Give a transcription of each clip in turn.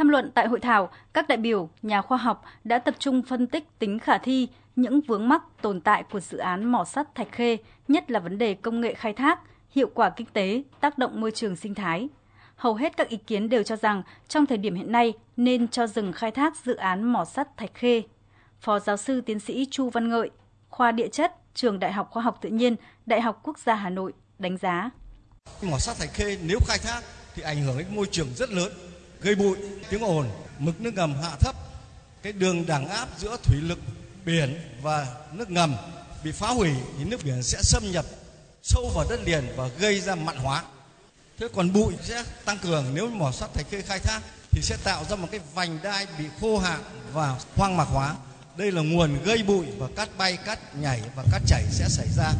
Tham luận tại hội thảo, các đại biểu, nhà khoa học đã tập trung phân tích tính khả thi, những vướng mắc tồn tại của dự án mỏ sắt Thạch Khê, nhất là vấn đề công nghệ khai thác, hiệu quả kinh tế, tác động môi trường sinh thái. Hầu hết các ý kiến đều cho rằng trong thời điểm hiện nay nên cho dừng khai thác dự án mỏ sắt Thạch Khê. Phó giáo sư tiến sĩ Chu Văn Ngợi, khoa địa chất, trường Đại học Khoa học Tự nhiên, Đại học Quốc gia Hà Nội đánh giá. Mỏ sắt Thạch Khê nếu khai thác thì ảnh hưởng đến môi trường rất lớn, gây bụi, tiếng ồn, mực nước ngầm hạ thấp, cái đường đẳng áp giữa thủy lực biển và nước ngầm bị phá hủy thì nước biển sẽ xâm nhập sâu vào đất liền và gây ra mặn hóa. Thế còn bụi sẽ tăng cường nếu mỏ sắt Thạch Khê khai thác thì sẽ tạo ra một cái vành đai bị khô hạn và hoang mạc hóa. Đây là nguồn gây bụi và cát bay, cát nhảy và cát chảy sẽ xảy ra.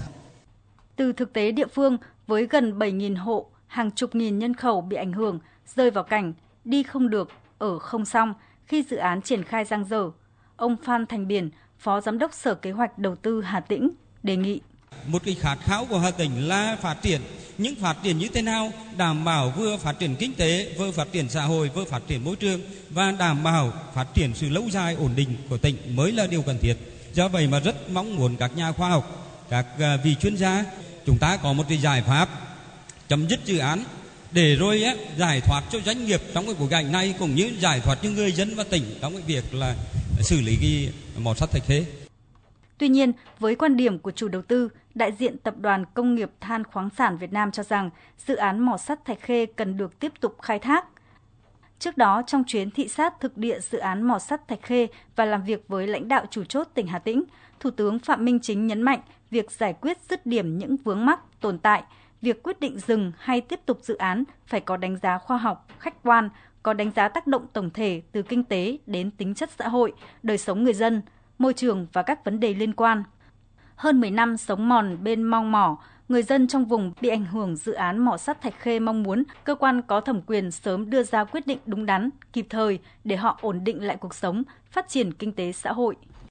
Từ thực tế địa phương với gần 7.000 hộ, hàng chục nghìn nhân khẩu bị ảnh hưởng, rơi vào cảnh đi không được, ở không xong khi dự án triển khai giang dở. Ông Phan Thành Biển, Phó Giám đốc Sở Kế hoạch Đầu tư Hà Tĩnh, đề nghị. Một cái khát khao của Hà Tĩnh là phát triển, những phát triển như thế nào đảm bảo vừa phát triển kinh tế, vừa phát triển xã hội, vừa phát triển môi trường và đảm bảo phát triển sự lâu dài ổn định của tỉnh mới là điều cần thiết. Do vậy mà rất mong muốn các nhà khoa học, các à, vị chuyên gia chúng ta có một cái giải pháp chấm dứt dự án để rồi á, giải thoát cho doanh nghiệp trong cái cuộc cảnh này cũng như giải thoát cho người dân và tỉnh trong cái việc là xử lý cái mỏ sắt thạch khê. Tuy nhiên, với quan điểm của chủ đầu tư, đại diện Tập đoàn Công nghiệp Than khoáng sản Việt Nam cho rằng dự án mỏ sắt Thạch Khê cần được tiếp tục khai thác. Trước đó, trong chuyến thị sát thực địa dự án mỏ sắt Thạch Khê và làm việc với lãnh đạo chủ chốt tỉnh Hà Tĩnh, Thủ tướng Phạm Minh Chính nhấn mạnh việc giải quyết dứt điểm những vướng mắc tồn tại, việc quyết định dừng hay tiếp tục dự án phải có đánh giá khoa học, khách quan, có đánh giá tác động tổng thể từ kinh tế đến tính chất xã hội, đời sống người dân, môi trường và các vấn đề liên quan. Hơn 10 năm sống mòn bên mong mỏ, người dân trong vùng bị ảnh hưởng dự án mỏ sắt Thạch Khê mong muốn cơ quan có thẩm quyền sớm đưa ra quyết định đúng đắn, kịp thời để họ ổn định lại cuộc sống, phát triển kinh tế xã hội.